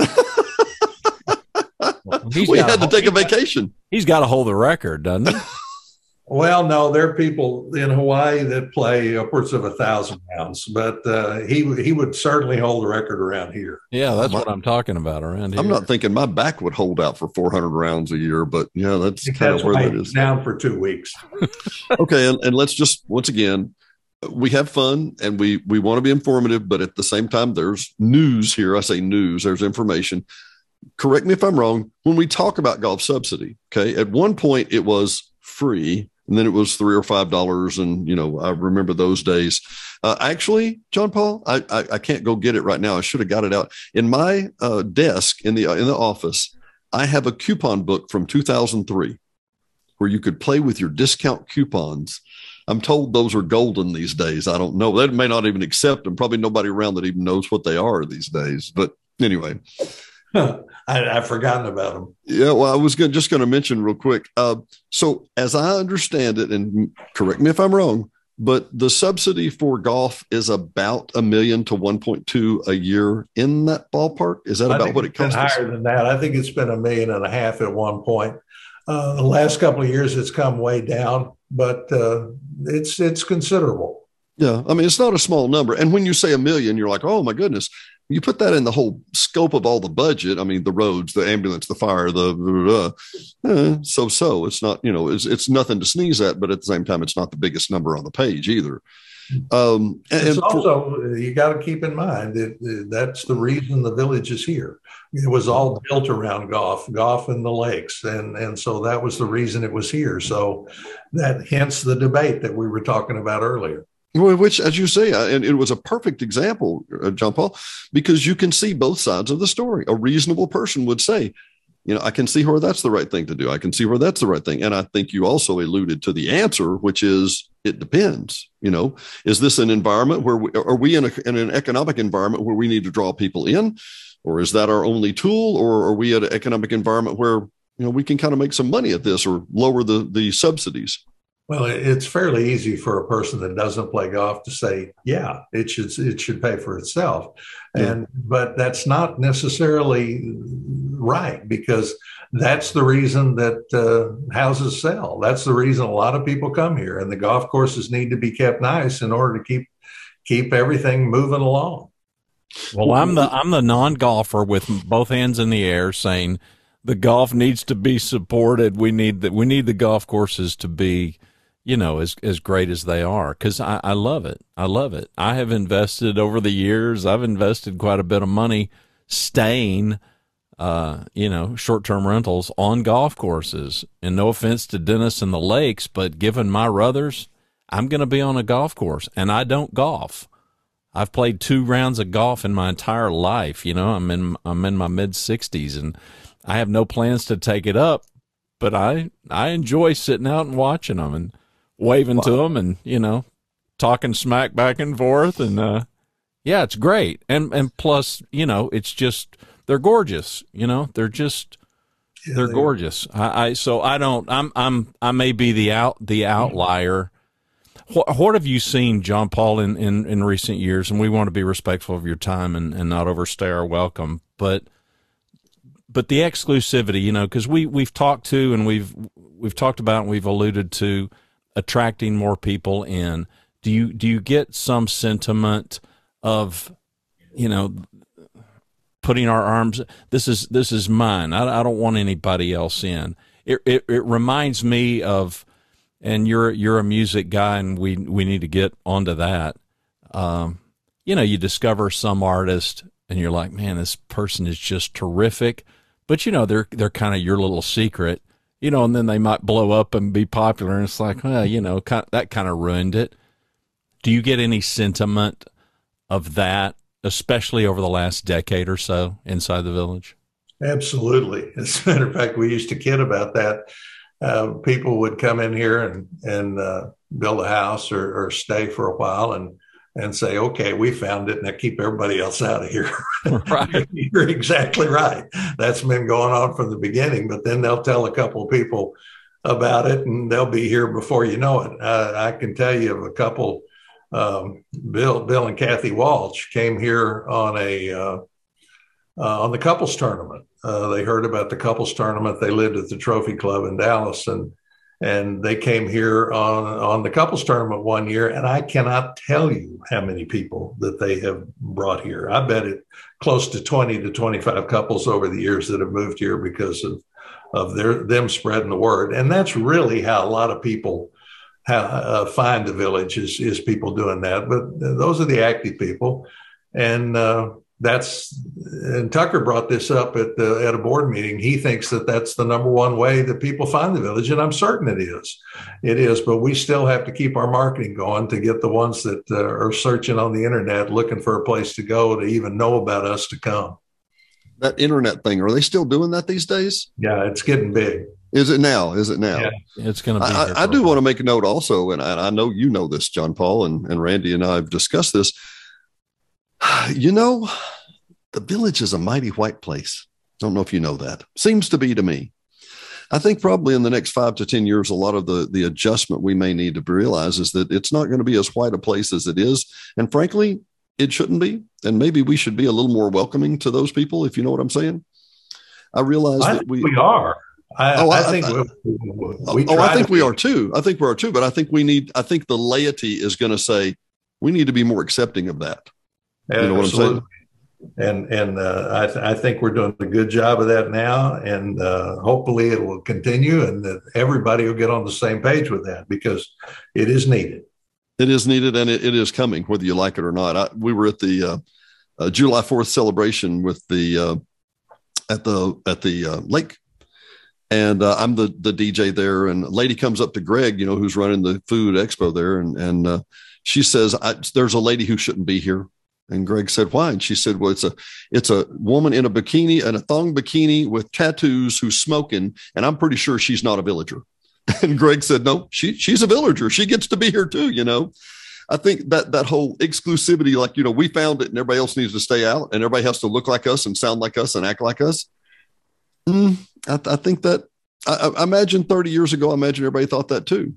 we had to take a vacation. He's got to hold the record, doesn't he? well, no, there are people in Hawaii that play upwards of a thousand rounds, but uh, he he would certainly hold the record around here. Yeah, that's what I'm talking about around here. I'm not thinking my back would hold out for 400 rounds a year, but yeah, that's kind of where that is. Down for two weeks. okay, and, and let's just once again we have fun and we we want to be informative but at the same time there's news here i say news there's information correct me if I'm wrong, when we talk about golf subsidy, okay, at one point it was free and then it was three or five dollars. And, you know, I remember those days. Uh, actually, John Paul, I, I, I, can't go get it right now. I should have got it out in my uh, desk in the, in the office. I have a coupon book from 2003 where you could play with your discount coupons. I'm told those are golden these days. I don't know. They may not even accept them. Probably nobody around that even knows what they are these days. But anyway, I, have forgotten about them. Yeah, well, I was gonna, just going to mention real quick. Uh, so, as I understand it, and correct me if I'm wrong, but the subsidy for golf is about a million to 1.2 a year in that ballpark. Is that about what it costs? Higher than that. I think it's been a million and a half at one point. Uh, the last couple of years, it's come way down, but uh, it's it's considerable. Yeah, I mean it's not a small number. And when you say a million, you're like, oh my goodness you put that in the whole scope of all the budget. I mean, the roads, the ambulance, the fire, the uh, so so. It's not you know it's it's nothing to sneeze at, but at the same time, it's not the biggest number on the page either. Um, and, it's also for, you got to keep in mind that that's the reason the village is here. It was all built around golf, golf and the lakes, and and so that was the reason it was here. So that hence the debate that we were talking about earlier. Which, as you say, uh, and it was a perfect example, uh, John Paul, because you can see both sides of the story. A reasonable person would say, you know, I can see where that's the right thing to do. I can see where that's the right thing. And I think you also alluded to the answer, which is it depends. You know, is this an environment where we, are we in, a, in an economic environment where we need to draw people in, or is that our only tool, or are we at an economic environment where you know we can kind of make some money at this or lower the the subsidies? Well, it's fairly easy for a person that doesn't play golf to say, "Yeah, it should it should pay for itself," yeah. and but that's not necessarily right because that's the reason that uh, houses sell. That's the reason a lot of people come here, and the golf courses need to be kept nice in order to keep keep everything moving along. Well, I'm the I'm the non golfer with both hands in the air, saying the golf needs to be supported. We need that. We need the golf courses to be you know, as as great as they are, because I, I love it. I love it. I have invested over the years. I've invested quite a bit of money staying, uh, you know, short term rentals on golf courses. And no offense to Dennis and the Lakes, but given my ruthers, I'm going to be on a golf course, and I don't golf. I've played two rounds of golf in my entire life. You know, I'm in I'm in my mid 60s, and I have no plans to take it up. But I I enjoy sitting out and watching them and waving wow. to them and you know talking smack back and forth and uh, yeah it's great. And and plus you know it's just they're gorgeous you know they're just yeah, they're they gorgeous. I, I, so i don't i'm i'm i may be the out the outlier. What, what have you seen john paul in, in in recent years? And we want to be respectful of your time and and not overstay our welcome. But but the exclusivity you know because we we've talked to and we've we've talked about and we've alluded to attracting more people in. Do you do you get some sentiment of you know putting our arms this is this is mine. I, I don't want anybody else in. It, it it reminds me of and you're you're a music guy and we we need to get onto that. Um, you know you discover some artist and you're like man this person is just terrific. But you know they're they're kind of your little secret you know, and then they might blow up and be popular. And it's like, well, you know, that kind of ruined it. Do you get any sentiment of that, especially over the last decade or so inside the village? Absolutely. As a matter of fact, we used to kid about that. Uh, people would come in here and and uh, build a house or, or stay for a while, and and say, okay, we found it. Now keep everybody else out of here. Right. You're exactly right. That's been going on from the beginning, but then they'll tell a couple of people about it and they'll be here before you know it. Uh, I can tell you of a couple, um, Bill, Bill and Kathy Walsh came here on a, uh, uh, on the couples tournament. Uh, they heard about the couples tournament. They lived at the trophy club in Dallas and and they came here on on the couples tournament one year and i cannot tell you how many people that they have brought here. I bet it close to 20 to 25 couples over the years that have moved here because of of their them spreading the word. And that's really how a lot of people have, uh, find the village is is people doing that. But those are the active people. And uh, that's and Tucker brought this up at the at a board meeting. He thinks that that's the number one way that people find the village, and I'm certain it is. It is, but we still have to keep our marketing going to get the ones that uh, are searching on the internet looking for a place to go to even know about us to come. That internet thing, are they still doing that these days? Yeah, it's getting big. Is it now? Is it now? Yeah, it's going to be. I, I do want to make a note also, and I, I know you know this, John Paul, and, and Randy and I have discussed this You know, the village is a mighty white place. Don't know if you know that. Seems to be to me. I think probably in the next five to 10 years, a lot of the, the adjustment we may need to realize is that it's not going to be as white a place as it is. And frankly, it shouldn't be. And maybe we should be a little more welcoming to those people, if you know what I'm saying. I realize I that we, we are. I, oh, I, I think I, we, we oh, I think we are too. I think we are too. But I think we need. I think the laity is going to say we need to be more accepting of that. You know what I'm saying? And and uh, I, th- I think we're doing a good job of that now, and uh, hopefully it will continue, and that everybody will get on the same page with that because it is needed. It is needed, and it, it is coming, whether you like it or not. I, we were at the uh, uh July Fourth celebration with the uh, at the at the uh, lake and uh, I'm the the DJ there. And a lady comes up to Greg, you know, who's running the food expo there, and and uh, she says, "There's a lady who shouldn't be here." And Greg said, "Why?" And she said, "Well, it's a it's a woman in a bikini and a thong bikini with tattoos who's smoking, and I'm pretty sure she's not a villager." And Greg said, "No, she she's a villager. She gets to be here too." You know, I think that that whole exclusivity, like you know, we found it, and everybody else needs to stay out, and everybody has to look like us and sound like us and act like us. Mm, I, I, think that I, I, imagine 30 years ago, I imagine everybody thought that too.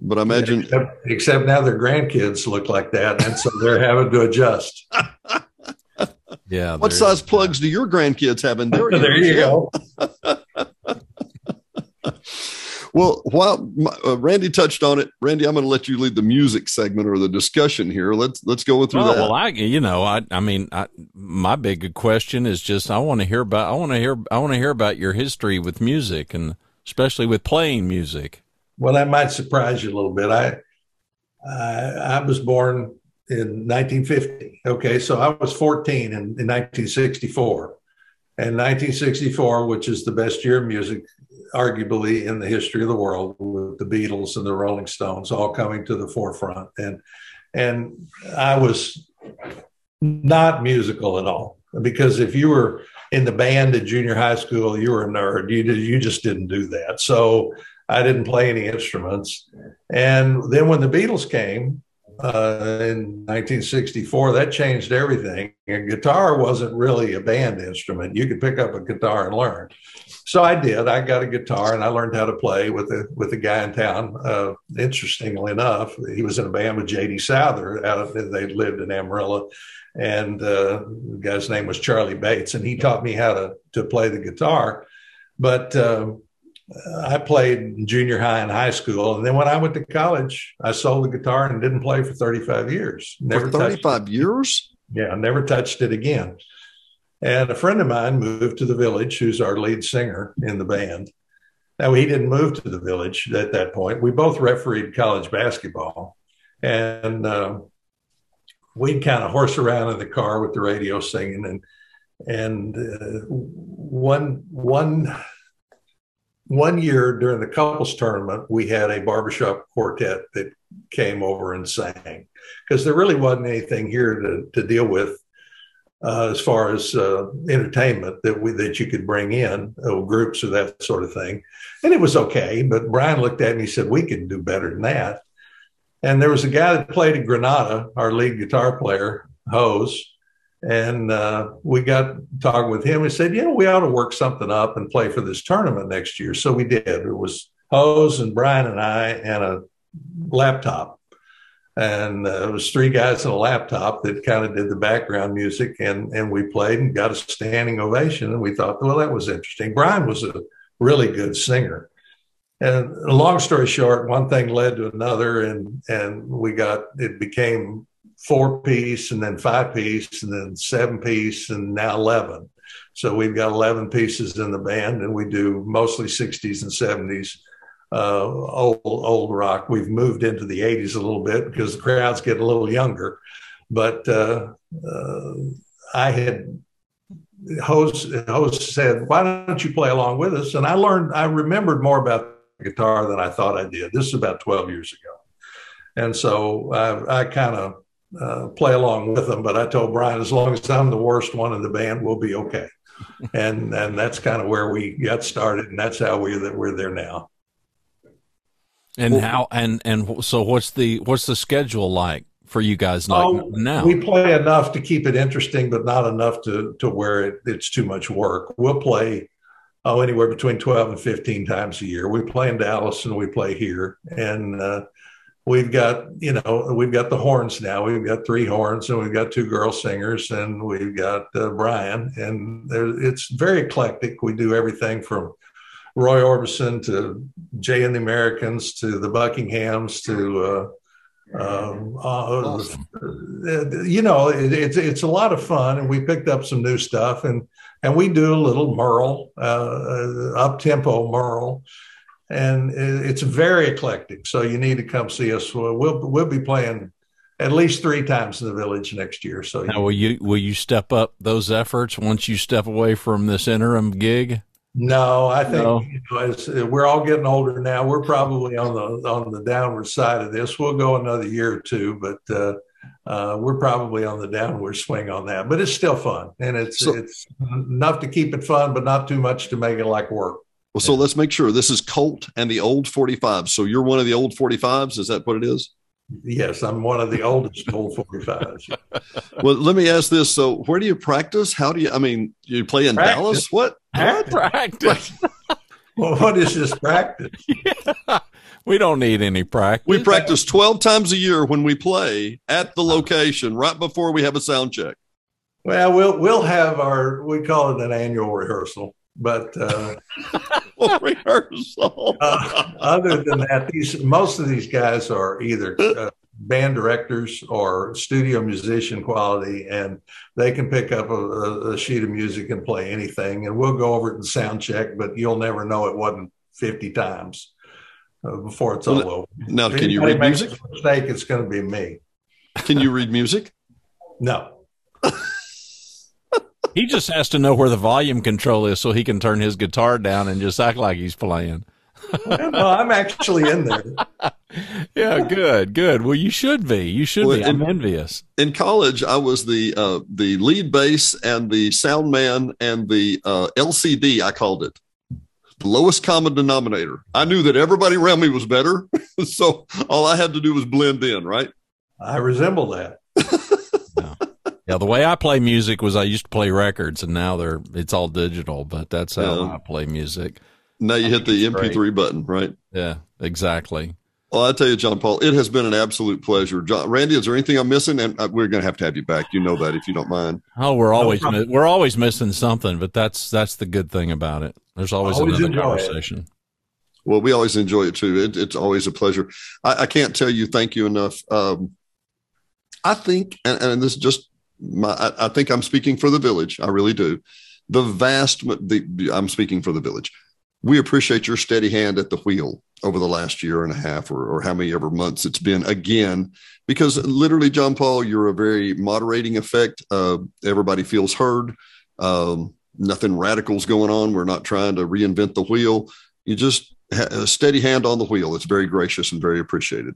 But I imagine, except, except now their grandkids look like that, and so they're having to adjust. yeah. What size plugs do your grandkids have in there? there you go. Well, while uh, Randy touched on it, Randy, I'm going to let you lead the music segment or the discussion here. Let's let's go through well, that. Well, I you know I I mean I, my big question is just I want to hear about I want to hear I want to hear about your history with music and especially with playing music. Well, that might surprise you a little bit. I I, I was born in 1950. Okay, so I was 14 in, in 1964. And 1964, which is the best year of music arguably in the history of the world with the Beatles and the Rolling Stones all coming to the forefront. And and I was not musical at all because if you were in the band at junior high school, you were a nerd. You you just didn't do that. So I didn't play any instruments. And then when the Beatles came uh, in 1964, that changed everything. And guitar wasn't really a band instrument. You could pick up a guitar and learn so I did. I got a guitar and I learned how to play with a with a guy in town. Uh, interestingly enough, he was in a band with J.D. Souther. Out of they lived in Amarillo, and uh, the guy's name was Charlie Bates, and he taught me how to to play the guitar. But uh, I played junior high and high school, and then when I went to college, I sold the guitar and didn't play for thirty five years. Never for thirty five years. Yeah, I never touched it again. And a friend of mine moved to the village, who's our lead singer in the band. Now, he didn't move to the village at that point. We both refereed college basketball. And um, we'd kind of horse around in the car with the radio singing. And, and uh, one, one, one year during the couples tournament, we had a barbershop quartet that came over and sang because there really wasn't anything here to, to deal with uh, as far as uh, entertainment that we that you could bring in uh, groups or that sort of thing, and it was okay. But Brian looked at me and he said, "We can do better than that." And there was a guy that played at Granada, our lead guitar player, José, and uh, we got talking with him. He said, "You know, we ought to work something up and play for this tournament next year." So we did. It was José and Brian and I and a laptop and uh, it was three guys and a laptop that kind of did the background music and and we played and got a standing ovation and we thought well that was interesting brian was a really good singer and long story short one thing led to another and and we got it became four piece and then five piece and then seven piece and now 11 so we've got 11 pieces in the band and we do mostly 60s and 70s uh, old old rock. We've moved into the 80s a little bit because the crowds get a little younger. But uh, uh, I had host host said, "Why don't you play along with us?" And I learned, I remembered more about guitar than I thought I did. This is about 12 years ago, and so I, I kind of uh, play along with them. But I told Brian, as long as I'm the worst one in the band, we'll be okay. and and that's kind of where we got started, and that's how we that we're there now. And well, how and and so what's the what's the schedule like for you guys like oh, now? We play enough to keep it interesting, but not enough to to where it, it's too much work. We'll play oh anywhere between twelve and fifteen times a year. We play in Dallas and we play here, and uh, we've got you know we've got the horns now. We've got three horns, and we've got two girl singers, and we've got uh, Brian, and there, it's very eclectic. We do everything from Roy Orbison to Jay and the Americans to the Buckinghams to uh, um, uh, awesome. you know it, it's it's a lot of fun and we picked up some new stuff and and we do a little Merle uh, up tempo Merle and it's very eclectic so you need to come see us we'll we'll be playing at least three times in the village next year so now will you will you step up those efforts once you step away from this interim gig No, I think no. You know, we're all getting older now. We're probably on the on the downward side of this. We'll go another year or two, but uh, uh, we're probably on the downward swing on that. But it's still fun, and it's so, it's enough to keep it fun, but not too much to make it like work. Well, so let's make sure this is Colt and the old 45. So you're one of the old 45s. Is that what it is? Yes, I'm one of the oldest old 45s. well, let me ask this. So where do you practice? How do you, I mean, you play in practice. Dallas? What? Practice. well, what is this practice? Yeah. We don't need any practice. We practice 12 times a year when we play at the location right before we have a sound check. Well, we'll we'll have our we call it an annual rehearsal, but uh, rehearsal. uh, other than that, these most of these guys are either uh, band directors or studio musician quality, and they can pick up a, a, sheet of music and play anything. And we'll go over it in sound check, but you'll never know it wasn't fifty times uh, before it's all over. Now, if can you read music? Mistake, it's going to be me. Can you read music? no. He just has to know where the volume control is so he can turn his guitar down and just act like he's playing. no, I'm actually in there. yeah, good, good. Well, you should be. You should well, be. I'm in, envious. In college, I was the uh, the lead bass and the sound man and the uh, LCD. I called it the lowest common denominator. I knew that everybody around me was better, so all I had to do was blend in. Right? I resemble that. Yeah, the way I play music was I used to play records, and now they're it's all digital. But that's how yeah. I play music. Now you hit the MP3 great. button, right? Yeah, exactly. Well, I tell you, John Paul, it has been an absolute pleasure. John, Randy, is there anything I'm missing? And uh, we're going to have to have you back. You know that if you don't mind. Oh, we're always no we're always missing something, but that's that's the good thing about it. There's always, always another conversation. It. Well, we always enjoy it too. It, it's always a pleasure. I, I, can't tell you thank you enough. Um, I think, and, and this is just my, I, I, think I'm speaking for the village. I really do. The vast, the, I'm speaking for the village. We appreciate your steady hand at the wheel over the last year and a half or, or how many ever months it's been again, because literally, John Paul, you're a very moderating effect. Uh, everybody feels heard. Um, nothing radical's going on. We're not trying to reinvent the wheel. You just a steady hand on the wheel. It's very gracious and very appreciated.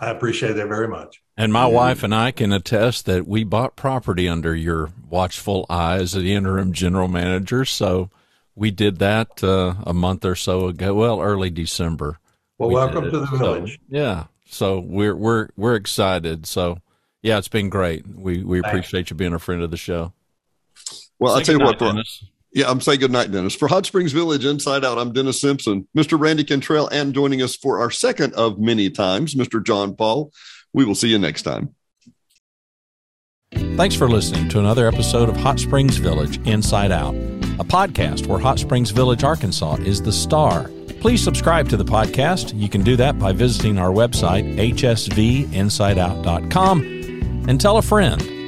I appreciate that very much. And my wife and I can attest that we bought property under your watchful eye as the interim general manager. So we did that uh, a month or so ago. Well, early December. Well, we welcome to the village. So, yeah. So we're we're we're excited. So yeah, it's been great. We we appreciate you being a friend of the show. Well, I'll tell you what, Dennis. Yeah, I'm saying good night, Dennis. For Hot Springs Village Inside Out, I'm Dennis Simpson, Mr. Randy Cantrell, and joining us for our second of many times, Mr. John Paul. We will see you next time. Thanks for listening to another episode of Hot Springs Village Inside Out, a podcast where Hot Springs Village, Arkansas is the star. Please subscribe to the podcast. You can do that by visiting our website, hsvinsideout.com, and tell a friend.